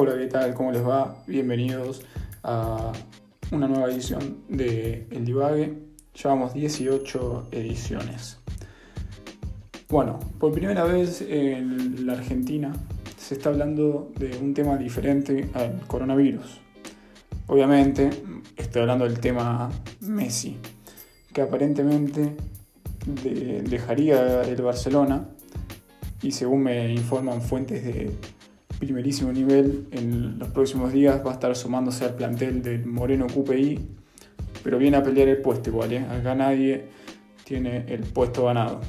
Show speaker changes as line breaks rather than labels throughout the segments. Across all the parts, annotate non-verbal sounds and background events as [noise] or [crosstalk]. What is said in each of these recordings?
Hola, ¿qué tal? ¿Cómo les va? Bienvenidos a una nueva edición de El Divague. Llevamos 18 ediciones. Bueno, por primera vez en la Argentina se está hablando de un tema diferente al coronavirus. Obviamente, estoy hablando del tema Messi, que aparentemente dejaría el Barcelona y según me informan fuentes de primerísimo nivel, en los próximos días va a estar sumándose al plantel del Moreno QPI, pero viene a pelear el puesto igual, ¿eh? acá nadie tiene el puesto ganado.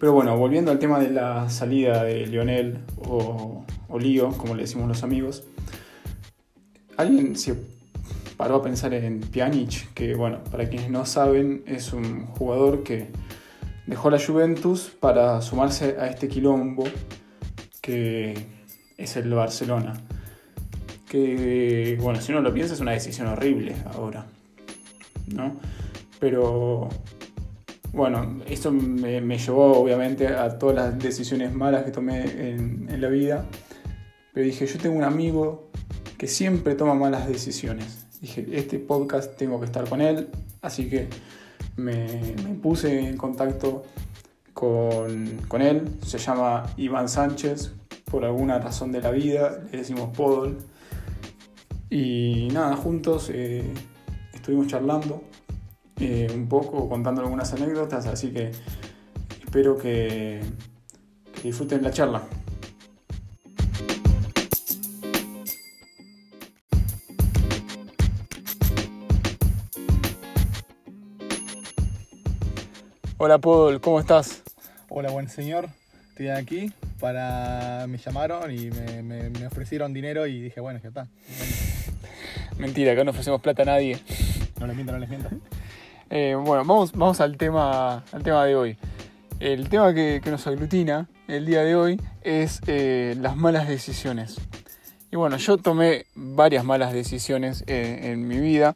Pero bueno, volviendo al tema de la salida de Lionel o, o Lío, como le decimos los amigos, ¿alguien se paró a pensar en Pjanic? Que bueno, para quienes no saben, es un jugador que dejó la Juventus para sumarse a este quilombo es el Barcelona. Que, bueno, si uno lo piensa es una decisión horrible ahora, ¿no? Pero, bueno, esto me, llevó obviamente a todas las decisiones malas que tomé en, la vida. Pero dije, yo tengo un amigo que siempre toma malas decisiones. Dije, este podcast tengo que estar con él, así que me puse en contacto con, él. Se llama Iván Sánchez, por alguna razón de la vida, le decimos Podol. Y nada, juntos eh, estuvimos charlando eh, un poco, contando algunas anécdotas, así que espero que, que disfruten la charla. Hola Paul, ¿cómo estás?
Hola buen señor, estoy aquí para. Me llamaron y me, ofrecieron dinero y dije, bueno, ya está.
Mentira, acá no ofrecemos plata a nadie.
No les miento, no les miento. [laughs]
Eh, bueno, vamos, vamos al, tema, al tema de hoy. El tema que, nos aglutina el día de hoy es eh, las malas decisiones. Y bueno, yo tomé varias malas decisiones eh, en mi vida.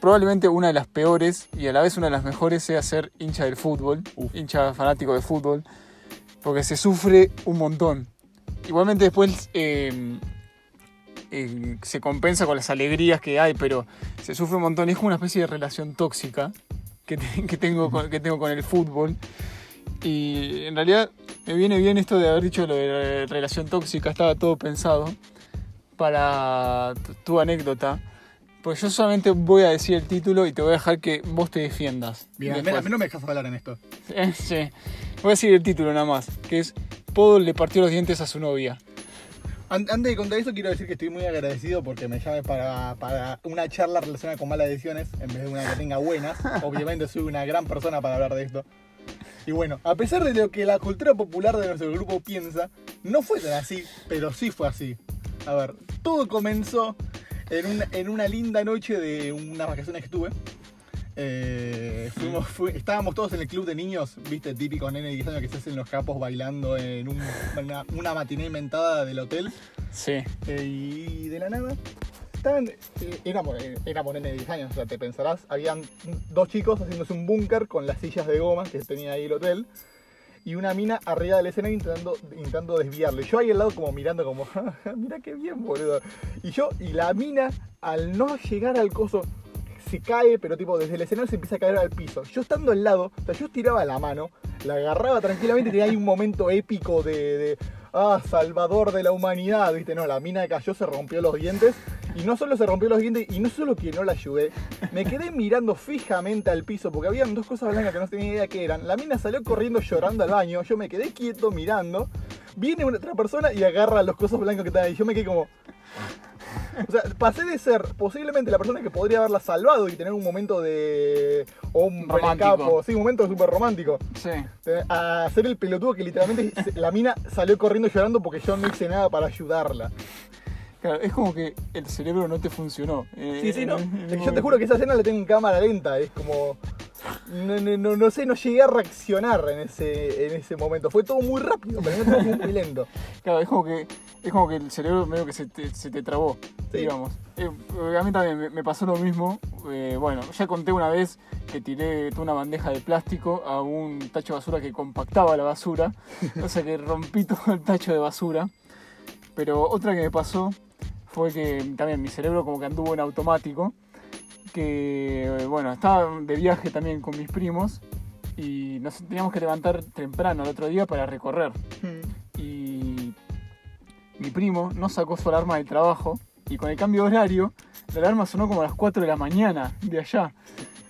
Probablemente una de las peores y a la vez una de las mejores sea ser hincha del fútbol, hincha fanático de fútbol porque se sufre un montón. Igualmente después eh, eh, se compensa con las alegrías que hay, pero se sufre un montón. Es como una especie de relación tóxica que, tengo, con, que tengo con el fútbol. Y en realidad me viene bien esto de haber dicho lo de relación tóxica, estaba todo pensado para tu, anécdota. Pues yo solamente voy a decir el título y te voy a dejar que vos te defiendas.
Bien, a mí no me dejas hablar en esto.
sí. Voy a decir el título nada más, que es Podol le partió los dientes a su novia.
Antes de contar eso, quiero decir que estoy muy agradecido porque me llame para, una charla relacionada con malas decisiones en vez de una que tenga buenas. [laughs] Obviamente soy una gran persona para hablar de esto. Y bueno, a pesar de lo que la cultura popular de nuestro grupo piensa, no fue tan así, pero sí fue así. A ver, todo comenzó en una, en una linda noche de unas vacaciones que tuve eh, fuimos, estábamos todos en el club de niños, viste, típico nene de 10 años que se hacen los capos bailando en una, una, matiné inventada del hotel.
Sí.
Eh, y de la nada, estaban, eh, éramos, éramos nene de 10 años, o sea, te pensarás, habían dos chicos haciéndose un búnker con las sillas de goma que tenía ahí el hotel. Y una mina arriba del escenario intentando, intentando desviarlo. Yo ahí al lado como mirando como, [laughs] mira qué bien, boludo. Y yo, y la mina, al no llegar al coso, se cae, pero tipo desde el escenario se empieza a caer al piso. Yo estando al lado, o sea, yo estiraba la mano, la agarraba tranquilamente tenía ahí un momento épico de, ah, salvador de la humanidad, viste, no, la mina cayó, se rompió los dientes. Y no solo se rompió los dientes, y no solo que no la ayudé, me quedé mirando fijamente al piso porque habían dos cosas blancas que no tenía idea qué eran. La mina salió corriendo llorando al baño, yo me quedé quieto mirando. Viene otra persona y agarra los cosas blancos que están ahí. Yo me quedé como, o sea, pasé de ser posiblemente la persona que podría haberla salvado y tener un momento de. o un
romántico.
sí, un momento súper romántico.
Sí.
A ser el pelotudo que literalmente la mina salió corriendo llorando porque yo no hice nada para ayudarla.
Claro, es como que el cerebro no te funcionó.
sí, sí, no. yo te juro que esa escena la tengo en cámara lenta. Es como. No, no, sé, no llegué a reaccionar en ese, en ese momento. Fue todo muy rápido, pero no todo muy lento. [laughs]
Claro, es como que, es como que el cerebro medio que se te, se te trabó, digamos. Eh, a mí también me, pasó lo mismo. Eh, bueno, ya conté una vez que tiré toda una bandeja de plástico a un tacho de basura que compactaba la basura. o sea que rompí [laughs] todo el tacho de basura. Pero otra que me pasó fue que también mi cerebro como que anduvo en automático. Que, bueno, estaba de viaje también con mis primos y nos teníamos que levantar temprano el otro día para recorrer. Y mi primo no sacó su alarma del trabajo y con el cambio de horario, la alarma sonó como a las 4 de la mañana de allá.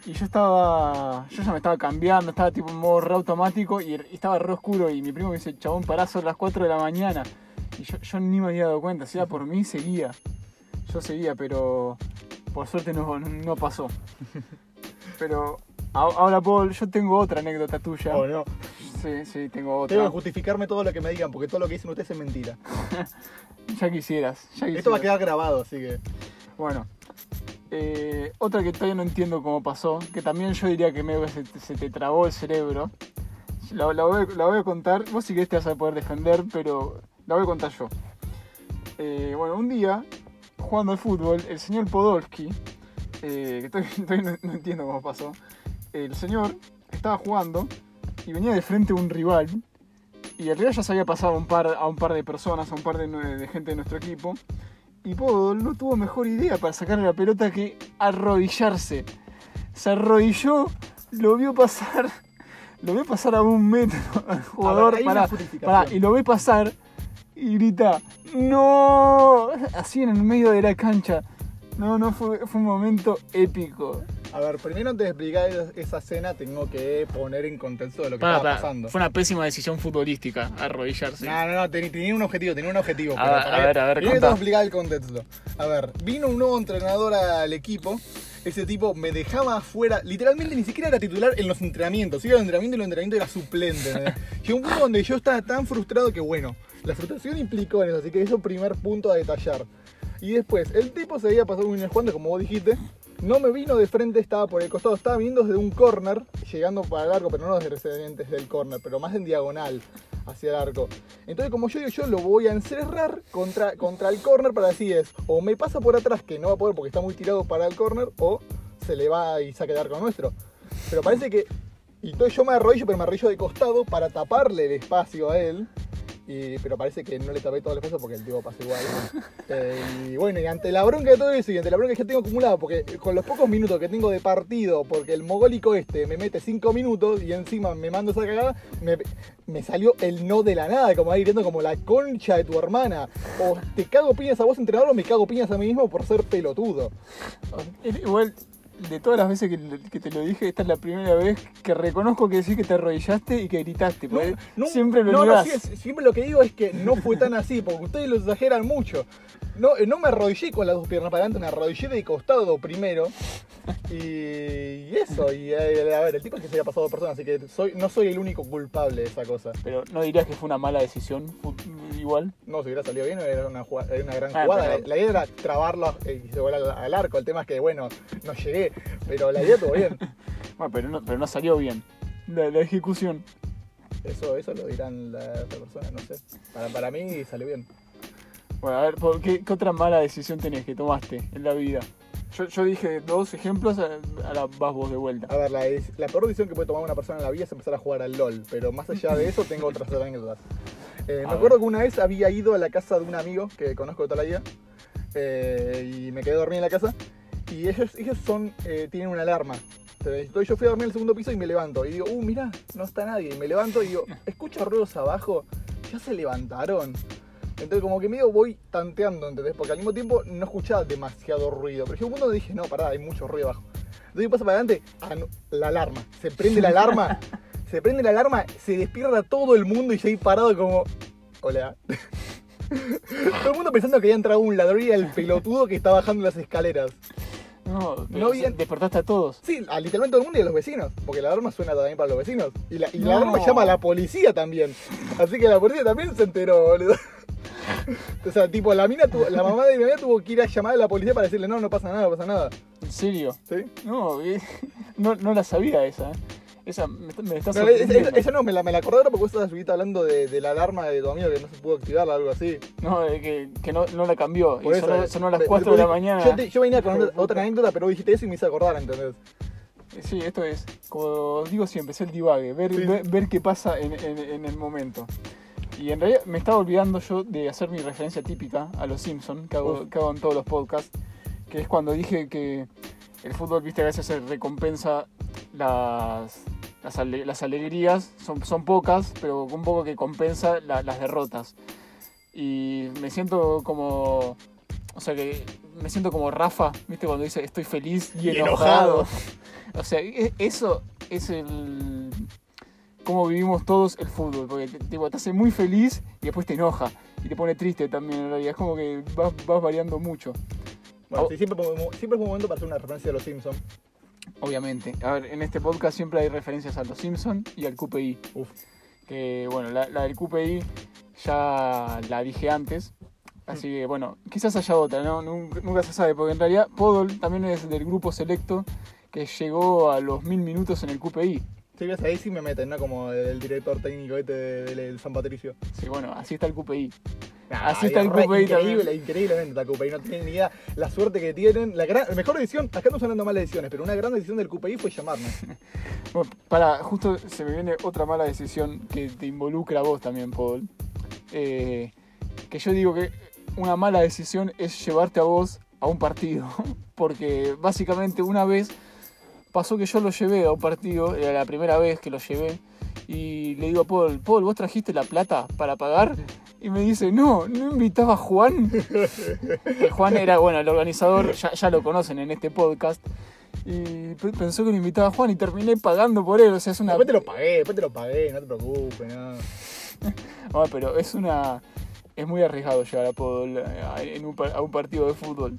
Y yo estaba. Yo ya me estaba cambiando, estaba tipo en modo re automático y, y estaba re oscuro. Y mi primo me dice, chabón, pará, son las 4 de la mañana. Y yo, yo ni me había dado cuenta, si era por mí, seguía. Yo seguía, pero por suerte no, no pasó. Pero ahora, Paul, yo tengo otra anécdota tuya.
Oh, no.
Sí, sí, tengo
Tengo que
otra.
justificarme todo lo que me digan, porque todo lo que dicen ustedes es mentira. [laughs]
Ya quisieras, ya quisieras.
Esto va a quedar grabado, así que.
Bueno, eh, otra que todavía no entiendo cómo pasó, que también yo diría que medio se, te- se te trabó el cerebro. La, la voy, a- la voy a contar, vos sí que te vas a poder defender, pero la voy a contar yo. Eh, bueno, un día, jugando al fútbol, el señor Podolski, eh, que todavía, [laughs] todavía no, no entiendo cómo pasó, el señor estaba jugando y venía de frente un rival y el rival ya se había pasado a un par, a un par de personas, a un par de, gente de nuestro equipo. Y Podol no tuvo mejor idea para sacarle la pelota que arrodillarse. Se arrodilló, lo vio pasar, [laughs] lo vio pasar a un metro al jugador.
justificación.
pará, y lo ve pasar y grita, ¡No! Así en el medio de la cancha. No, no, fue, fue un momento épico.
A ver, primero antes de explicar esa escena, tengo que poner en contexto de lo que estaba pasando.
Fue una pésima decisión futbolística arrodillarse.
No, no, no, ten- tenía un objetivo, tenía un objetivo.
A
pero
ver,
para-
a ver, a ver,
Primero
contá.
tengo que explicar el contexto. A ver, vino un nuevo entrenador al equipo. Ese tipo me dejaba afuera, literalmente ni siquiera era titular en los entrenamientos. Iba al entrenamiento y en los entrenamientos era suplente. Llegó [laughs] un punto donde yo estaba tan frustrado que, bueno, la frustración implicó en eso, así que es primer punto a detallar. Y después, el tipo se había pasado un jugando, como vos dijiste. No me vino de frente, estaba por el costado, estaba viendo desde un corner, llegando para el arco, pero no desde desde el corner, pero más en diagonal hacia el arco. Entonces, como yo digo, yo lo voy a encerrar contra, contra el corner para decir es, o me pasa por atrás, que no va a poder porque está muy tirado para el corner, o se le va y saque el arco nuestro. Pero parece que. Y entonces yo me arrodillo, pero me arrodillo de costado para taparle el espacio a él. Pero parece que no le tapé todo el espacio porque el tipo pasa igual. [laughs] Eh, y bueno, y ante la bronca de todo eso y ante la bronca que ya tengo acumulado, porque con los pocos minutos que tengo de partido, porque el mogólico este me mete 5 minutos y encima me mando esa cagada, me, me salió el no de la nada, como ahí gritando como la concha de tu hermana. O te cago piñas a vos, entrenador, o me cago piñas a mí mismo por ser pelotudo.
Igual, de todas las veces que, que te lo dije, esta es la primera vez que reconozco que decís que te arrodillaste y que gritaste. siempre lo
no, no, sí, siempre lo que digo es que no fue tan así, porque ustedes lo exageran mucho. No, eh, no me arrodillé con las dos piernas para adelante, me arrodillé de costado primero. Y, y eso, y eh, a ver, el tipo es que se había pasado a personas, así que soy, no soy el único culpable de esa cosa.
Pero no dirías que fue una mala decisión, igual.
No, si hubiera salido bien, era una, era una gran
Ah,
jugada.
pero-
La idea era trabarlo eh, y se al, al arco. El tema es que, bueno, no llegué, pero la idea estuvo bien. [laughs]
Bueno, pero no, pero no salió bien. La, la ejecución.
Eso, eso lo dirán las otras personas, no sé. Para, para mí salió bien.
Bueno, a ver, ¿por qué, qué otra mala decisión tenés que tomaste en la vida? Yo, yo dije dos ejemplos, a- ahora vas vos de vuelta.
A ver, la, la peor decisión que puede tomar una persona en la vida es empezar a jugar al LOL, pero más allá de eso tengo otras anécdotas. Eh,
A
me acuerdo que una vez había ido a la casa de un amigo que conozco de toda la vida eh, y me quedé dormido en la casa y ellos, ellos son, eh, tienen una alarma. Entonces yo fui a dormir el segundo piso y me levanto y digo, uh, mira, no está nadie. Y me levanto y digo, escucho ruidos abajo, ya se levantaron. Entonces como que medio voy tanteando, ¿entendés? Porque al mismo tiempo no escuchaba demasiado ruido. Pero llegó un punto donde dije, no, pará, hay mucho ruido abajo. Entonces paso para adelante, la alarma. Se prende la alarma, [laughs] se prende la alarma, se despierta todo el mundo y yo ahí parado como, hola. [laughs] todo el mundo pensando que había entrado un ladrón y era el pelotudo que está bajando las escaleras.
No,
No
despertaste a todos.
Sí, a literalmente todo el mundo y a los vecinos, porque la alarma suena también para los vecinos. Y la, y la alarma llama a la policía también. Así que la policía también se enteró, boludo. [laughs] O sea, tipo, la mina tuvo- la mamá de mi amiga tuvo que ir a llamar a la policía para decirle, no, no pasa nada, no pasa nada.
¿En serio?
¿Sí?
No, eh, [laughs] no, no la sabía esa. Esa me, me está
No, esa,
sorprendiendo.
esa no, me la, me la acordé ahora porque vos estabas ahorita hablando de, de la alarma de tu amigo que no se pudo activar o algo así.
No, que, que no, no la cambió.
Por
y
eso,
sonó, sonó a las
me-
4 de la
me-
mañana.
Yo, te- yo venía con
de
otra, otra anécdota, pero vos dijiste eso y me hice acordar, ¿entendés?
Sí, esto es, como digo siempre, es el divague, ver,
Sí.
ver, ver qué pasa en, en- en el momento. Y en realidad me estaba olvidando yo de hacer mi referencia típica a los Simpsons, que hago, que hago en todos los podcasts, que es cuando dije que el fútbol, viste, a veces se recompensa las, las, ale- las alegrías, son, son pocas, pero un poco que compensa la- las derrotas. Y me siento como... O sea que me siento como Rafa, ¿viste? Cuando dice estoy feliz y,
Y
enojado.
enojado. [laughs]
o sea, e- eso es el... Cómo vivimos todos el fútbol, porque te hace muy feliz y después te enoja. Y te pone triste también, en realidad. Es como que vas, vas variando mucho,
Bueno,
Oh.
sí, siempre, siempre es un momento para hacer una referencia a los Simpsons.
Obviamente. A ver, en este podcast siempre hay referencias a los Simpsons y al QPI.
Uf.
Que bueno, la, la del QPI ya la dije antes. Así que bueno, quizás haya otra, ¿no? Nunca, nunca se sabe, porque en realidad Podol también es del grupo selecto que llegó a los mil minutos en el QPI.
Si ves ahí sí me meten, ¿no? Como el director técnico este del, del San Patricio.
Sí, bueno, así está el QPI.
Ah,
Así está el Coupé
Increíble, increíblemente está el Coupé. No tienen ni idea la suerte que tienen. La gran, mejor decisión, acá no estamos hablando de malas decisiones, pero una gran decisión del QPI fue llamarnos. [laughs]
Bueno, para, justo se me viene otra mala decisión que te involucra a vos también, Paul. Eh, que yo digo que una mala decisión es llevarte a vos a un partido. [laughs] Porque básicamente una vez pasó que yo lo llevé a un partido, era la primera vez que lo llevé, y le digo a Paul, Paul, ¿vos trajiste la plata para pagar? Y me dice, no, no invitaba a Juan. Juan era, bueno, el organizador, ya, ya lo conocen en este podcast. Y pe- pensó que lo invitaba a Juan y terminé pagando por él. O sea, es una.
Después te lo pagué, después te lo pagué, no te preocupes, no. [laughs]
Ah, pero es una. Es muy arriesgado llegar a, Podol, eh, a un partido de fútbol.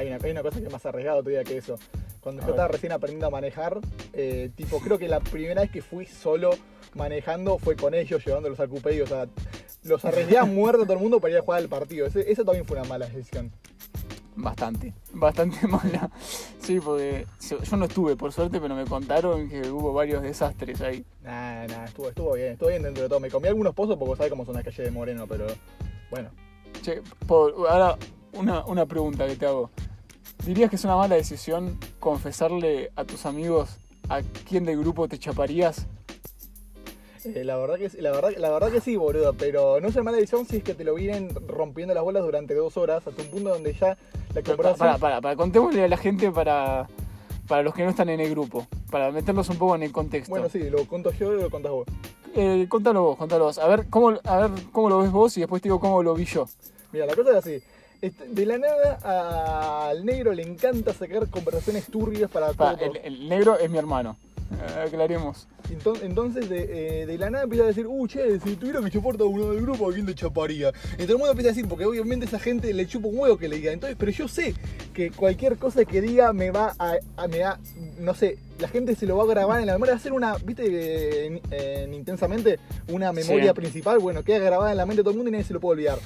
Hay una, hay una cosa que es más arriesgado todavía que eso. Cuando
A
yo
ver.
estaba recién aprendiendo a manejar, eh, tipo, creo que la primera vez que fui solo manejando fue con ellos, llevándolos al cupé, o sea, los arriesgué [laughs] a muerte a todo el mundo para ir a jugar al partido. Ese- eso también fue una mala decisión.
Bastante, bastante [laughs] mala. Sí, porque yo no estuve, por suerte, pero me contaron que hubo varios desastres ahí.
Nah, nah, estuvo, estuvo bien, estuvo bien dentro de todo. Me comí algunos pozos porque sabes cómo son las calles de Moreno, pero bueno.
Che, ahora una, una pregunta que te hago. ¿Dirías que es una mala decisión confesarle a tus amigos a quién del grupo te chaparías?
Eh, la, verdad que, sí- la, verdad, la verdad que sí, boludo, pero no es una mala decisión si es que te lo vienen rompiendo las bolas durante dos horas hasta un punto donde ya la
Para,
comparación...
para, para, para, contémosle a la gente para, para los que no están en el grupo, para meterlos un poco en el contexto.
Bueno, sí, lo conto yo y lo contás vos.
Eh, contalo vos, contalo vos. A ver, cómo, a ver cómo lo ves vos y después te digo cómo lo vi yo.
Mira, la cosa es así. Este, De la nada al negro le encanta sacar conversaciones turbias para
Pa,
todo.
el, el negro es mi hermano. Eh, aclaremos.
Enton- Entonces, de, eh, de la nada empieza a decir, uh, che, si tuviera que chupar a uno del grupo, ¿a quién te chaparía? Y todo el mundo empieza a decir, porque obviamente esa gente le chupa un huevo que le diga. Entonces, pero yo sé que cualquier cosa que diga me va a, a- me va, no sé, la gente se lo va a grabar en la memoria, va a hacer una, viste, eh, en- en intensamente, una memoria
Sí.
principal, bueno, queda grabada en la mente de todo el mundo y nadie se lo puede olvidar.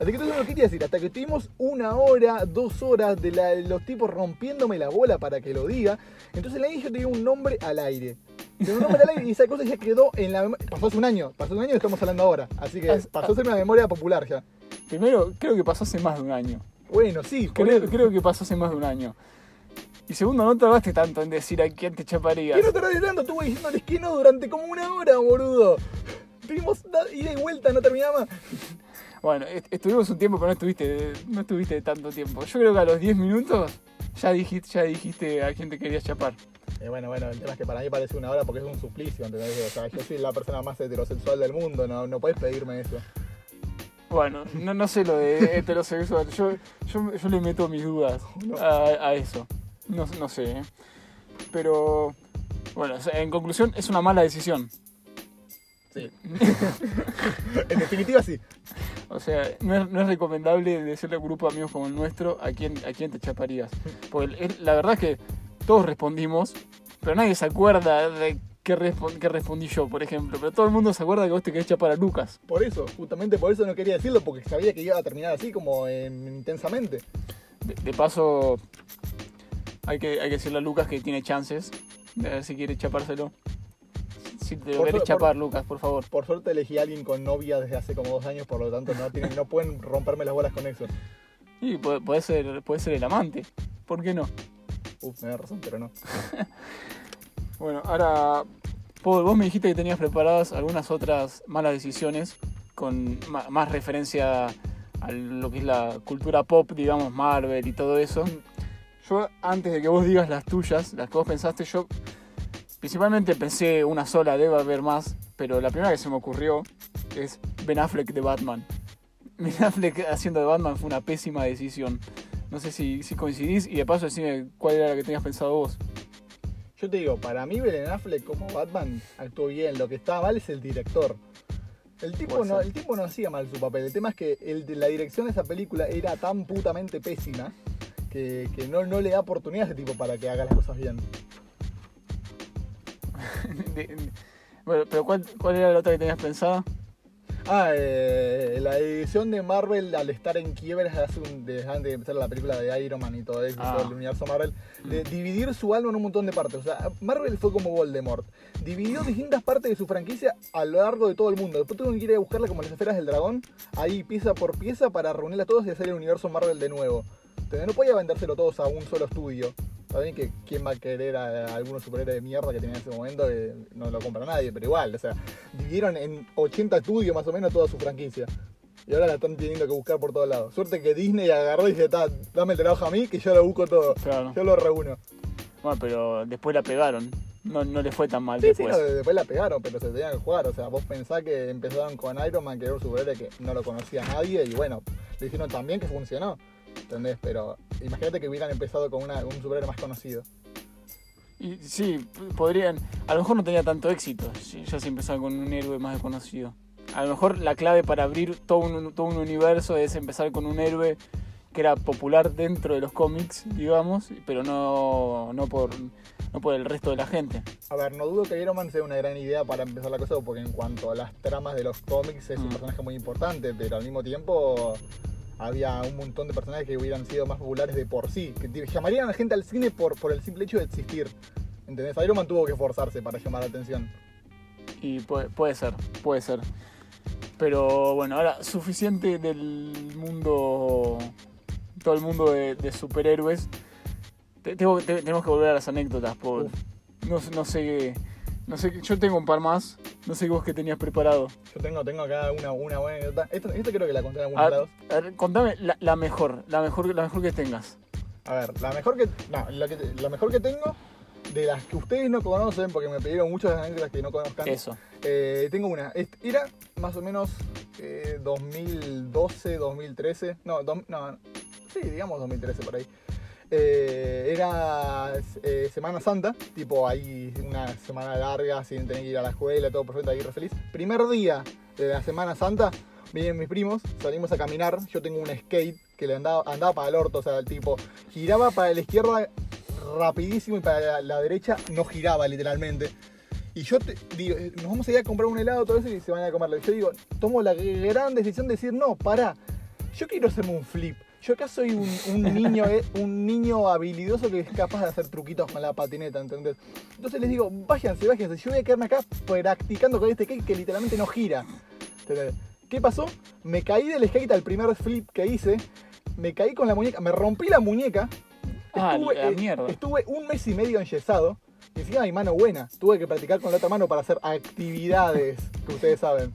Así que lo que quería decir, hasta que tuvimos una hora, dos horas de, la- de los tipos rompiéndome la bola para que lo diga, entonces le dije yo te un nombre al aire. Tengo un nombre al aire y esa cosa ya quedó en la memoria. Pasó hace un año, pasó un año y estamos hablando ahora. Así que
As-
pasó a ser una memoria popular ya.
Primero, creo que pasó hace más de un año.
Bueno, sí,
Creo,
eso.
creo que pasó hace más de un año. Y segundo, no tardaste tanto en decir a quién te chaparías.
¿Qué no tardé tanto? Estuve diciéndoles que no durante como una hora, boludo. Tuvimos da- ida y vuelta, no terminaba.
Bueno, est- estuvimos un tiempo, pero no estuviste, no estuviste tanto tiempo. Yo creo que a los 10 minutos ya dijiste, ya dijiste a quién te querías chapar.
Eh, bueno, bueno, el tema es que para mí parece una hora porque es un suplicio, ¿entendés? O sea, yo soy la persona más heterosexual del mundo, no, no puedes pedirme eso.
Bueno, no, no sé lo de [laughs] heterosexual. Yo, yo, yo le meto mis dudas [laughs] a, a eso. No, no sé. ¿eh? Pero, bueno, en conclusión, es una mala decisión.
Sí. [laughs] en definitiva, sí.
O sea, no es, no es recomendable decirle a un grupo de amigos como el nuestro a quién, a quién te chaparías. Porque la verdad es que todos respondimos, pero nadie se acuerda de qué, respon- qué respondí yo, por ejemplo. Pero todo el mundo se acuerda que vos te querés chapar a Lucas.
Por eso, justamente por eso no quería decirlo, porque sabía que iba a terminar así, como en- intensamente.
De, de paso, hay que, hay que decirle a Lucas que tiene chances de ver si quiere chapárselo. Si te lo
Por
querés chapar, Lucas, por favor.
Por suerte elegí a alguien con novia desde hace como dos años, por lo tanto no, tienen, no pueden romperme las bolas con eso. [laughs]
Y puede, puede ser, puede ser el amante. ¿Por qué no?
Uf, me da razón, pero no. [laughs]
Bueno, ahora, Paul, vos me dijiste que tenías preparadas algunas otras malas decisiones con ma- más referencia a lo que es la cultura pop, digamos, Marvel y todo eso. Yo, antes de que vos digas las tuyas, las que vos pensaste, yo principalmente pensé una sola, debe haber más, pero la primera que se me ocurrió es Ben Affleck de Batman. [laughs] Ben Affleck haciendo de Batman fue una pésima decisión. No sé si, si coincidís y de paso decime cuál era la que tenías pensado vos.
Yo te digo, para mí Ben Affleck como Batman actuó bien. Lo que está mal es el director. El tipo, no, el tipo no hacía mal su papel. El tema es que el la dirección de esa película era tan putamente pésima que, que no, no le da oportunidad a ese tipo para que haga las cosas bien. [laughs]
De- bueno, pero ¿cuál, ¿cuál era la otra que tenías pensada?
Ah, eh, la edición de Marvel al estar en quiebra hace un, desde antes de empezar la película de Iron Man y todo eso,
Ah.
el universo Marvel, de dividir su alma en un montón de partes. O sea, Marvel fue como Voldemort. Dividió distintas partes de su franquicia a lo largo de todo el mundo. Después tuvo que ir a buscarla como las esferas del dragón, ahí pieza por pieza para reunirlas todas y hacer el universo Marvel de nuevo. Entonces no podía vendérselo todos a un solo estudio. Saben que quién va a querer a, a algunos superhéroes de mierda que tenía en ese momento, que no lo compra nadie, pero igual, o sea, dividieron en 80 estudios más o menos toda su franquicia. Y ahora la están teniendo que buscar por todos lados. Suerte que Disney agarró y dice, "Ta, dame el trabajo a mí que yo lo busco todo.
Claro.
Yo lo reúno.
Bueno, pero después la pegaron. No, no le fue tan mal
Sí, sí,
después.
no, después la pegaron, pero se tenían que jugar. O sea, vos pensás que empezaron con Iron Man, que era un superhéroe que no lo conocía nadie, y bueno, lo hicieron tan bien que funcionó. ¿Entendés? Pero imagínate que hubieran empezado con una- un superhéroe más conocido.
Y sí, podrían. A lo mejor no tenía tanto éxito. si- Ya se empezaba con un héroe más desconocido. A lo mejor la clave para abrir todo un, todo un universo es empezar con un héroe que era popular dentro de los cómics, digamos, pero no, no, por, no por el resto de la gente.
A ver, no dudo que Iron Man sea una gran idea para empezar la cosa, porque en cuanto a las tramas de los cómics es un
Mm.
personaje muy importante, pero al mismo tiempo había un montón de personajes que hubieran sido más populares de por sí, que llamarían a la gente al cine por, por el simple hecho de existir. ¿Entendés? Iron Man tuvo que esforzarse para llamar la atención.
Y puede, puede ser, puede ser. Pero bueno, ahora suficiente del mundo, todo el mundo de, de superhéroes. Te- tenemos que volver a las anécdotas. Por, no, sé- no sé, no sé, yo tengo un par más. No sé vos qué tenías preparado.
Yo tengo, tengo acá una, una buena anécdota. Esto, esto creo que la conté en algunos
A,
lados.
a ver, contame la, la mejor, la mejor, la mejor que tengas.
A ver, la mejor que. No, la, que, la mejor que tengo, de las que ustedes no conocen, porque me pidieron muchas anécdotas que no conozcan.
Eso.
Eh, tengo una. Era más o menos eh, 2012, 2013. No, dom- no, sí, digamos 2013 por ahí. Eh, era eh, Semana Santa, tipo ahí una semana larga sin tener que ir a la escuela, todo perfecto, ahí re feliz. Primer día de la Semana Santa, vienen mis primos, salimos a caminar. Yo tengo un skate que le andaba, andaba para el orto, o sea, el tipo giraba para la izquierda rapidísimo y para la, derecha no giraba literalmente. Y yo te, digo, nos vamos a ir a comprar un helado, todo eso, y se van a comerlo. Yo digo, tomo la gran decisión de decir, no, para, yo quiero hacerme un flip. Yo acá soy un, un [laughs] niño, eh, un niño habilidoso que es capaz de hacer truquitos con la patineta, ¿entendés? Entonces les digo, váyanse, váyanse, yo voy a quedarme acá practicando con este skate que literalmente no gira. ¿Entendés? ¿Qué pasó? Me caí del skate al primer flip que hice, me caí con la muñeca, me rompí la muñeca,
Ah,
estuve,
la
eh,
mierda.
estuve un mes y medio enyesado. Y encima mi mano buena. Tuve que practicar con la otra mano para hacer actividades que ustedes saben.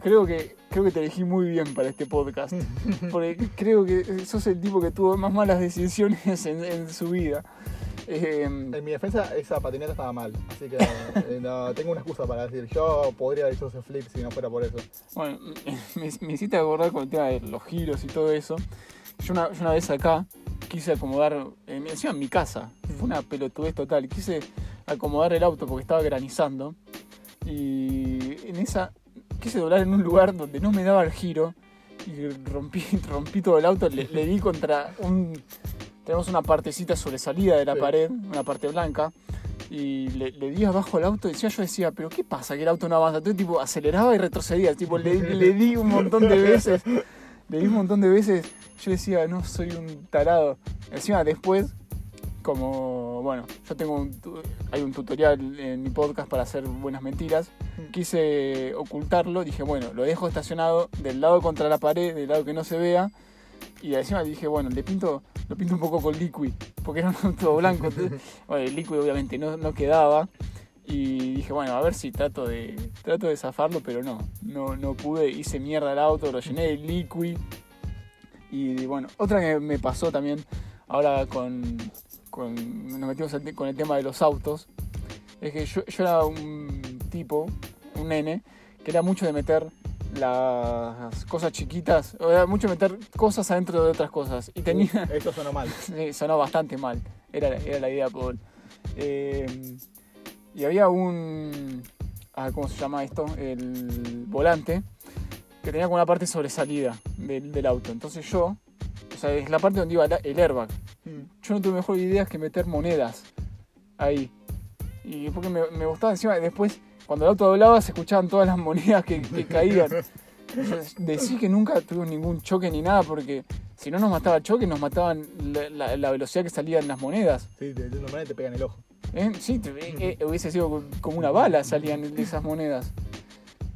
Creo que, creo que te elegí muy bien para este podcast. [laughs] Porque creo que sos el tipo que tuvo más malas decisiones en, en su vida. Eh,
En mi defensa, esa patineta estaba mal. Así que eh, no, tengo una excusa para decir. Yo podría haber hecho ese flip si no fuera por eso.
bueno, [laughs] me, me hiciste acordar con el tema de los giros y todo eso. Yo una, yo una vez acá quise acomodar, eh, encima en mi casa, fue una pelotudez total. Quise acomodar el auto porque estaba granizando. Y en esa quise doblar en un lugar donde no me daba el giro. Y rompí, [laughs] rompí todo el auto, le, le di contra un... Tenemos una partecita sobresalida de la
Sí.
pared, una parte blanca. Y le, le di abajo el auto y decía, yo decía, pero ¿qué pasa que el auto no avanza? Entonces tipo aceleraba y retrocedía, tipo le, [laughs] le di un montón de veces, le di un montón de veces, yo decía, no, soy un tarado. Encima después, como, bueno, yo tengo un, hay un tutorial en mi podcast para hacer buenas mentiras, quise ocultarlo, dije, bueno, lo dejo estacionado del lado contra la pared, del lado que no se vea, y encima dije, bueno, le pinto, lo pinto un poco con liquid, porque era un auto blanco. entonces, [laughs] bueno, el liquid obviamente no, no quedaba. Y dije, bueno, a ver si trato de, trato de zafarlo, pero no, no, no pude. Hice mierda el auto, lo llené de liquid. Y bueno, otra que me pasó también, ahora con, con nos metimos con el tema de los autos, es que yo, yo era un tipo, un nene, que era mucho de meter las cosas chiquitas, o era mucho de meter cosas adentro de otras cosas. Y tenía...
Esto sonó mal. [laughs]
Sí, sonó bastante mal. Era, era la idea, Paul. Eh, y había un. ah, ¿Cómo se llama esto? El volante. Que tenía como una parte sobresalida del, del auto. Entonces yo. O sea, es la parte donde iba el airbag. Yo no tuve mejor idea que meter monedas ahí. Y porque me, me gustaba encima. Después, cuando el auto doblaba, se escuchaban todas las monedas que, que [laughs] caían. Decí que nunca tuve ningún choque ni nada porque si no nos mataba el choque, nos mataban la, la- la velocidad que salían las monedas.
Sí, de, de una manera te pegan el ojo.
¿eh? Sí, te- eh, eh, hubiese sido co- como una bala salían de esas monedas.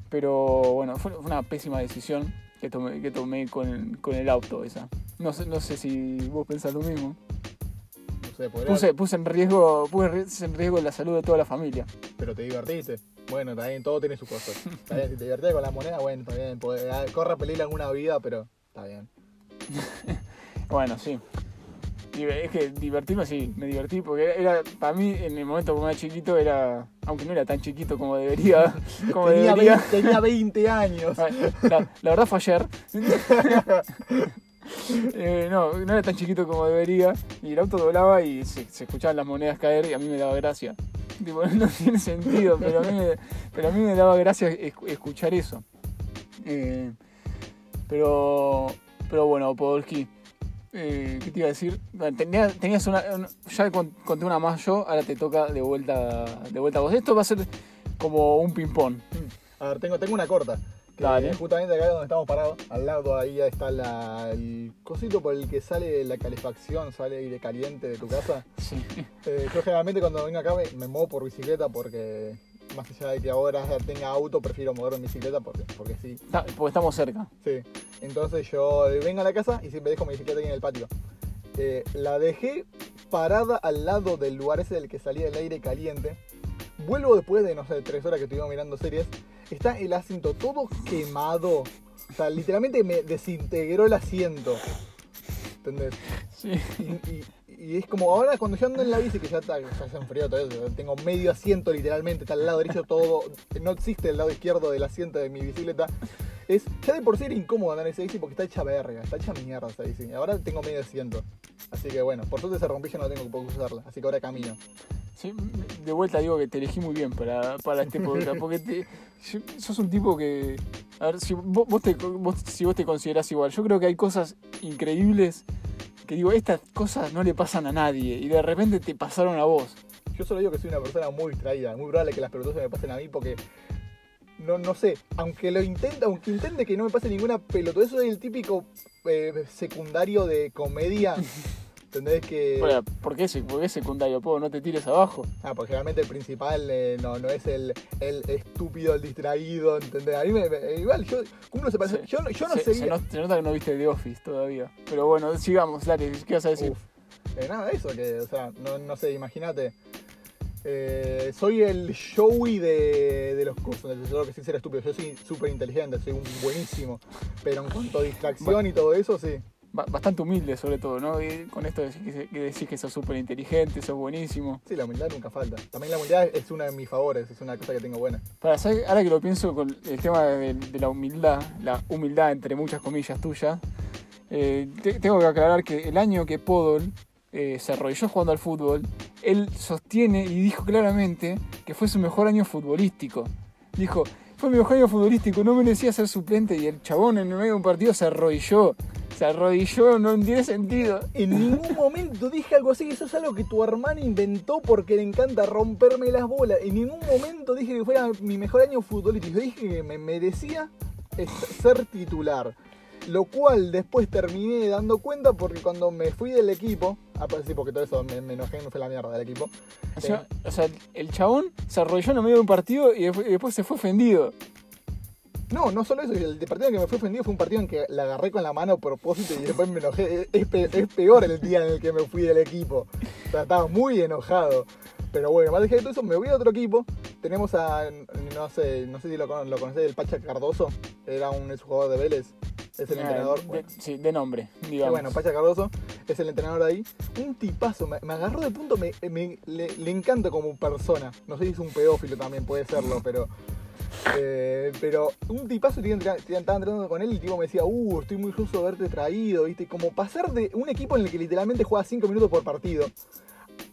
Pero bueno, fue, fue una pésima decisión que tomé, que tomé con, con el auto esa. No sé, no sé si vos pensás lo mismo.
No sé, podría-
Puse, puse en riesgo, puse en riesgo la salud de toda la familia.
pero te divertiste. Bueno, también todo tiene su costo. Está bien, si te divertís con la moneda, bueno, está bien. puede- ah, corre peligro alguna vida, pero está bien. [laughs]
Bueno, sí. Diver- Es que divertirme, sí, me divertí porque era, era- para mí en el momento como era chiquito era, aunque no era tan chiquito como debería, [laughs] como
Tenía
debería.
20, tenía 20 años. [laughs]
La, la verdad fue ayer. [laughs] Eh, no, no era tan chiquito como debería. Y el auto doblaba y se, escuchaban las monedas caer y a mí me daba gracia. Tipo, [laughs] no tiene sentido, pero a mí me, a mí me daba gracia es- escuchar eso. Eh, pero, pero bueno, Podolski, eh, ¿qué te iba a decir? Tenías una, ya con- conté una más yo, ahora te toca de vuelta, de vuelta a vos. Esto va a ser como un ping-pong.
A ver, tengo, tengo una corta.
Dale.
Justamente acá donde estamos parados, al lado ahí está la, el cosito por el que sale la calefacción, sale aire caliente de tu casa.
Sí.
Eh, yo generalmente cuando vengo acá me, me muevo por bicicleta porque más allá de que ahora tenga auto, prefiero moverme en bicicleta porque, porque sí.
Está- porque estamos cerca.
Sí. Entonces yo vengo a la casa y siempre dejo mi bicicleta ahí en el patio. Eh, la dejé parada al lado del lugar ese del que salía el aire caliente. Vuelvo después de, no sé, tres horas que estuvimos mirando series. Está el asiento todo quemado. O sea, literalmente me desintegró el asiento. ¿Entendés?
Sí.
Y, y- y es como ahora cuando yo ando en la bici, que ya, está, ya se enfrió todo eso, tengo medio asiento literalmente, está al lado derecho todo, no existe el lado izquierdo del asiento de mi bicicleta. Es, ya de por sí era incómodo andar en esa bici porque está hecha verga, está hecha mierda esa bici. Ahora tengo medio asiento. Así que bueno, por suerte se rompió y ya no tengo que usarla, así que ahora camino.
Sí, de vuelta digo que te elegí muy bien para, para este podcast, porque te- sos un tipo que... A ver, si vos, vos te, vos- si vos te considerás igual, yo creo que hay cosas increíbles que digo, estas cosas no le pasan a nadie y de repente te pasaron a vos.
Yo solo digo que soy una persona muy distraída, muy probable que las pelotas me pasen a mí porque no, no sé, aunque lo intente, aunque intente que no me pase ninguna pelotudez, soy el típico eh, secundario de comedia. [laughs] ¿Entendés que.?
Bueno, ¿por qué, por qué secundario? No te tires abajo.
Ah, porque realmente el principal eh, no, no es el, el estúpido, el distraído, ¿entendés? A mí me, me- igual, yo, uno se parece. Yo, yo no
se, se
seguía.
not- se nota que no viste The Office todavía. Pero bueno, sigamos, dale, ¿qué vas a decir?
Uf. Eh, nada, eso, que, o sea, no, no sé, imagínate. Eh, soy el showy de, de los cursos, yo que sí ser estúpido, yo soy súper inteligente, soy un buenísimo, pero en cuanto a distracción y todo eso, sí.
Ba- Bastante humilde sobre todo, ¿no? Y con esto decís que, que decís que sos súper inteligente, sos buenísimo.
Sí, la humildad nunca falta. También la humildad es una de mis favores, es una cosa que tengo buena.
Ahora que lo pienso con el tema de, de la humildad, la humildad entre muchas comillas tuyas, eh, te- tengo que aclarar que el año que Podol eh, se arrodilló jugando al fútbol, él sostiene y dijo claramente que fue su mejor año futbolístico. Dijo, fue mi mejor año futbolístico, no merecía ser suplente y el chabón en el medio de un partido se arrodilló. Se arrodilló, no tiene sentido.
En ningún momento dije algo así, eso es algo que tu hermano inventó porque le encanta romperme las bolas. En ningún momento dije que fuera mi mejor año futbolístico, dije que me merecía ser titular. Lo cual después terminé dando cuenta porque cuando me fui del equipo, ah, pues sí, porque todo eso me, me enojé y me fue la mierda del equipo.
O sea, o sea, el chabón se arrodilló en el medio de un partido y después, y después se fue ofendido.
No, no solo eso, el partido en que me fui ofendido fue un partido en que la agarré con la mano a propósito y después me enojé. Es, pe- es peor el día en el que me fui del equipo. O sea, estaba muy enojado. Pero bueno, más dejé de todo eso, me voy a otro equipo tenemos a, no sé, no sé si lo, lo conocés, el Pacha Cardoso, era un exjugador de Vélez, es el
Ah,
entrenador.
de-
bueno.
sí, de nombre, digamos.
bueno, Pacha Cardoso es el entrenador de ahí. Un tipazo, me, me agarró de punto, me, me- le, le encanta como persona. No sé si es un pedófilo también, puede serlo, [laughs] pero. eh, pero un tipazo, tenía- estaba entrenando con él y el tipo me decía, uh, estoy muy justo de haberte traído, ¿viste? Como pasar de un equipo en el que literalmente juega 5 minutos por partido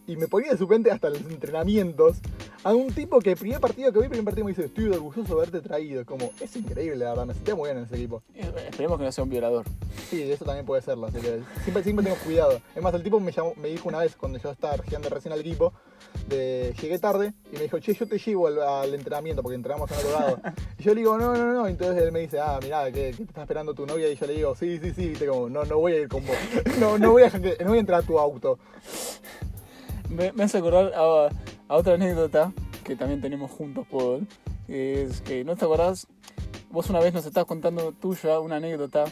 y me ponía de suplente hasta los entrenamientos a un tipo que el primer partido que vi, el primer partido me dice, estoy orgulloso de haberte traído. Como, es increíble, la verdad, me sentía muy bien en ese equipo.
Esperemos que no sea un violador.
Sí, eso también puede serlo. así que siempre, siempre tengo cuidado. Es más, el tipo me, llamó, me dijo una vez cuando yo estaba llegando recién al equipo, de, llegué tarde y me dijo, che, yo te llevo al, al entrenamiento porque entrenamos en otro lado. Y yo le digo, no, no, no. Entonces él me dice, ah, mirá, que, te está esperando tu novia. Y yo le digo, sí, sí, sí. Viste, como, no, no voy a ir con vos. [laughs] No, no voy a, no voy a entrar a tu auto.
Me, me hace acordar a, a otra anécdota que también tenemos juntos, Paul. Es que, ¿no te acordás? Vos una vez nos estabas contando tuya una anécdota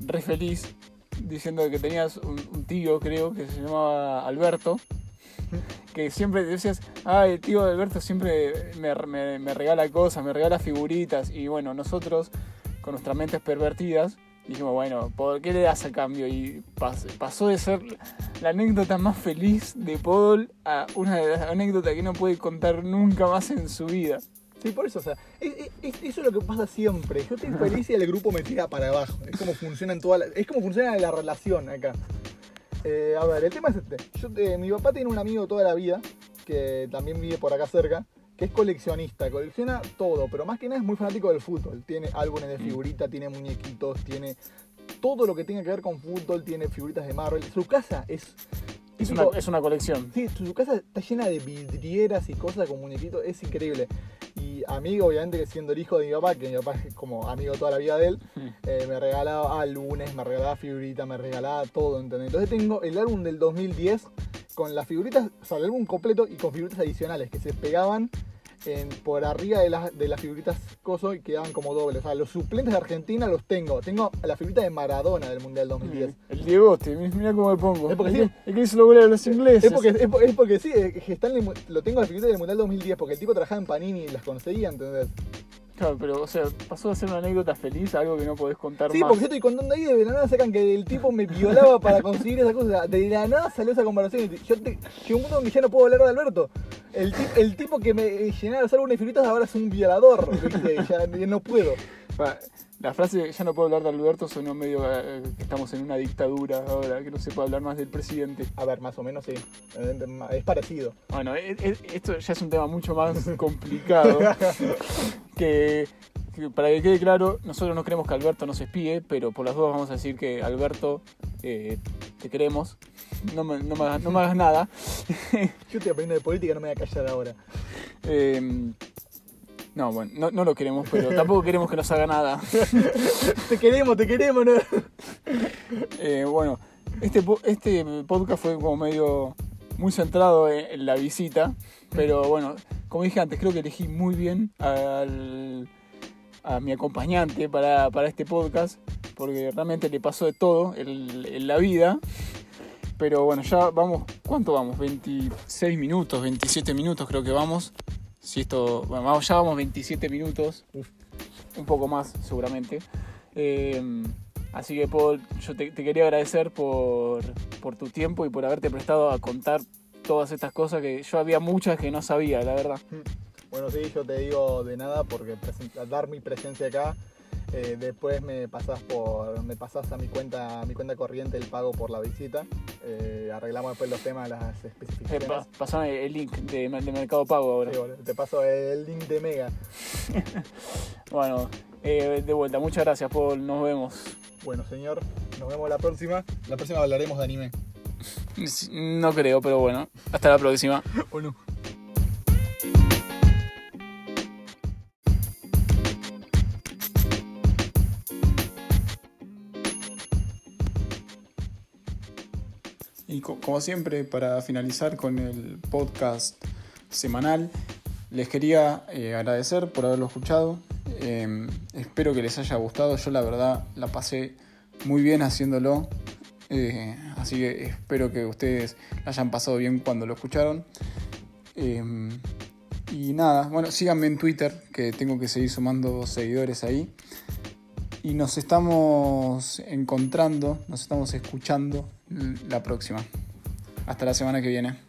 re feliz, diciendo que tenías un, un tío, creo, que se llamaba Alberto, [laughs] que siempre decías, ah, el tío Alberto siempre me, me- me regala cosas, me regala figuritas, y bueno, nosotros, con nuestras mentes pervertidas, dijimos, bueno, ¿por qué le das a cambio? Y pas- pasó de ser la anécdota más feliz de Paul a una de las anécdotas que no puede contar nunca más en su vida.
Sí, por eso, o sea, es- es- es- eso es lo que pasa siempre. Yo estoy feliz y el grupo me tira para abajo. Es como funciona en toda la, es como funciona la relación acá. Eh, a ver, el tema es este. Yo, eh, mi papá tiene un amigo toda la vida que también vive por acá cerca, que es coleccionista, colecciona todo, pero más que nada es muy fanático del fútbol. Tiene álbumes de figurita, tiene muñequitos, tiene todo lo que tenga que ver con fútbol, tiene figuritas de Marvel. Su casa es
Es una, es una colección.
Sí, su casa está llena de vidrieras y cosas con muñequitos, es increíble. Y amigo, obviamente que siendo el hijo de mi papá, que mi papá es como amigo toda la vida de él, eh, me regalaba álbumes, me regalaba figuritas, me regalaba todo, ¿entendés? Entonces tengo el álbum del 2010 con las figuritas, o sea, el álbum completo y con figuritas adicionales que se pegaban en- por arriba de, las de las figuritas coso y quedaban como dobles. O sea, los suplentes de Argentina los tengo. Tengo la figurita de Maradona del Mundial 2010.
El Diegote, mira cómo me pongo.
Es porque sí.
que- el que hizo los goles de los ingleses.
Es porque, es, es porque sí, es que está en el mu- lo tengo la figurita del Mundial 2010 porque el tipo trabajaba en Panini y las conseguía, ¿entendés?
Claro, pero, o sea, pasó a ser una anécdota feliz algo que no podés contar
Sí,
más.
porque yo estoy contando ahí de la nada sacan que el tipo me violaba para conseguir esa cosa. De la nada salió esa conversación. y Yo te, llegó un punto en que ya no puedo hablar de Alberto. El, el tipo que me eh, llenaba los álbumes de figuritas ahora es un violador. ¿viste? Ya, ya no puedo.
La frase ya no puedo hablar de Alberto sonó medio eh, que estamos en una dictadura ahora, que no se puede hablar más del presidente.
A ver, más o menos sí. Es parecido.
Bueno, e- e- esto ya es un tema mucho más [laughs] complicado. [laughs] que, que para que quede claro, nosotros no queremos que Alberto nos espíe, pero por las dudas vamos a decir que Alberto, eh, te queremos. No me, no me hagas- no me hagas nada.
Yo estoy aprendiendo de política, no me voy a callar ahora. [laughs]
Eh, no, bueno, no, no lo queremos, pero tampoco queremos que nos haga nada. [laughs]
Te queremos, te queremos, ¿no?
Eh, bueno, este, este podcast fue como medio muy centrado en, en la visita, pero bueno, como dije antes, creo que elegí muy bien al- a mi acompañante para, para este podcast, porque realmente le pasó de todo en, en la vida. Pero bueno, ya vamos, ¿cuánto vamos? 26 minutos, 27 minutos creo que vamos. Si esto, bueno, ya vamos 27 minutos, un poco más seguramente. Eh, así que Paul, yo te, te quería agradecer por, por tu tiempo y por haberte prestado a contar todas estas cosas que yo había muchas que no sabía, la verdad.
Bueno, sí, yo te digo de nada porque dar mi presencia acá, eh, después me pasás por, me pasás a mi cuenta, a mi cuenta corriente el pago por la visita. Eh, arreglamos después los temas, las
Eh,
especificaciones.
pa- pasame el link de, de Mercado Pago ahora.
Sí, bueno, te paso el link de Mega. [laughs]
Bueno, eh, de vuelta, muchas gracias Paul, nos vemos.
Bueno, señor, nos vemos la próxima. La próxima hablaremos de anime. [laughs]
No creo, pero bueno, hasta la próxima. [laughs]
¿O
Y co- como siempre, para finalizar con el podcast semanal, les quería eh, agradecer por haberlo escuchado. Eh, espero que les haya gustado. Yo la verdad la pasé muy bien haciéndolo. Eh, así que espero que ustedes hayan pasado bien cuando lo escucharon. Eh, y nada, bueno, síganme en Twitter, que tengo que seguir sumando seguidores ahí. Y nos estamos encontrando, nos estamos escuchando la próxima. Hasta la semana que viene.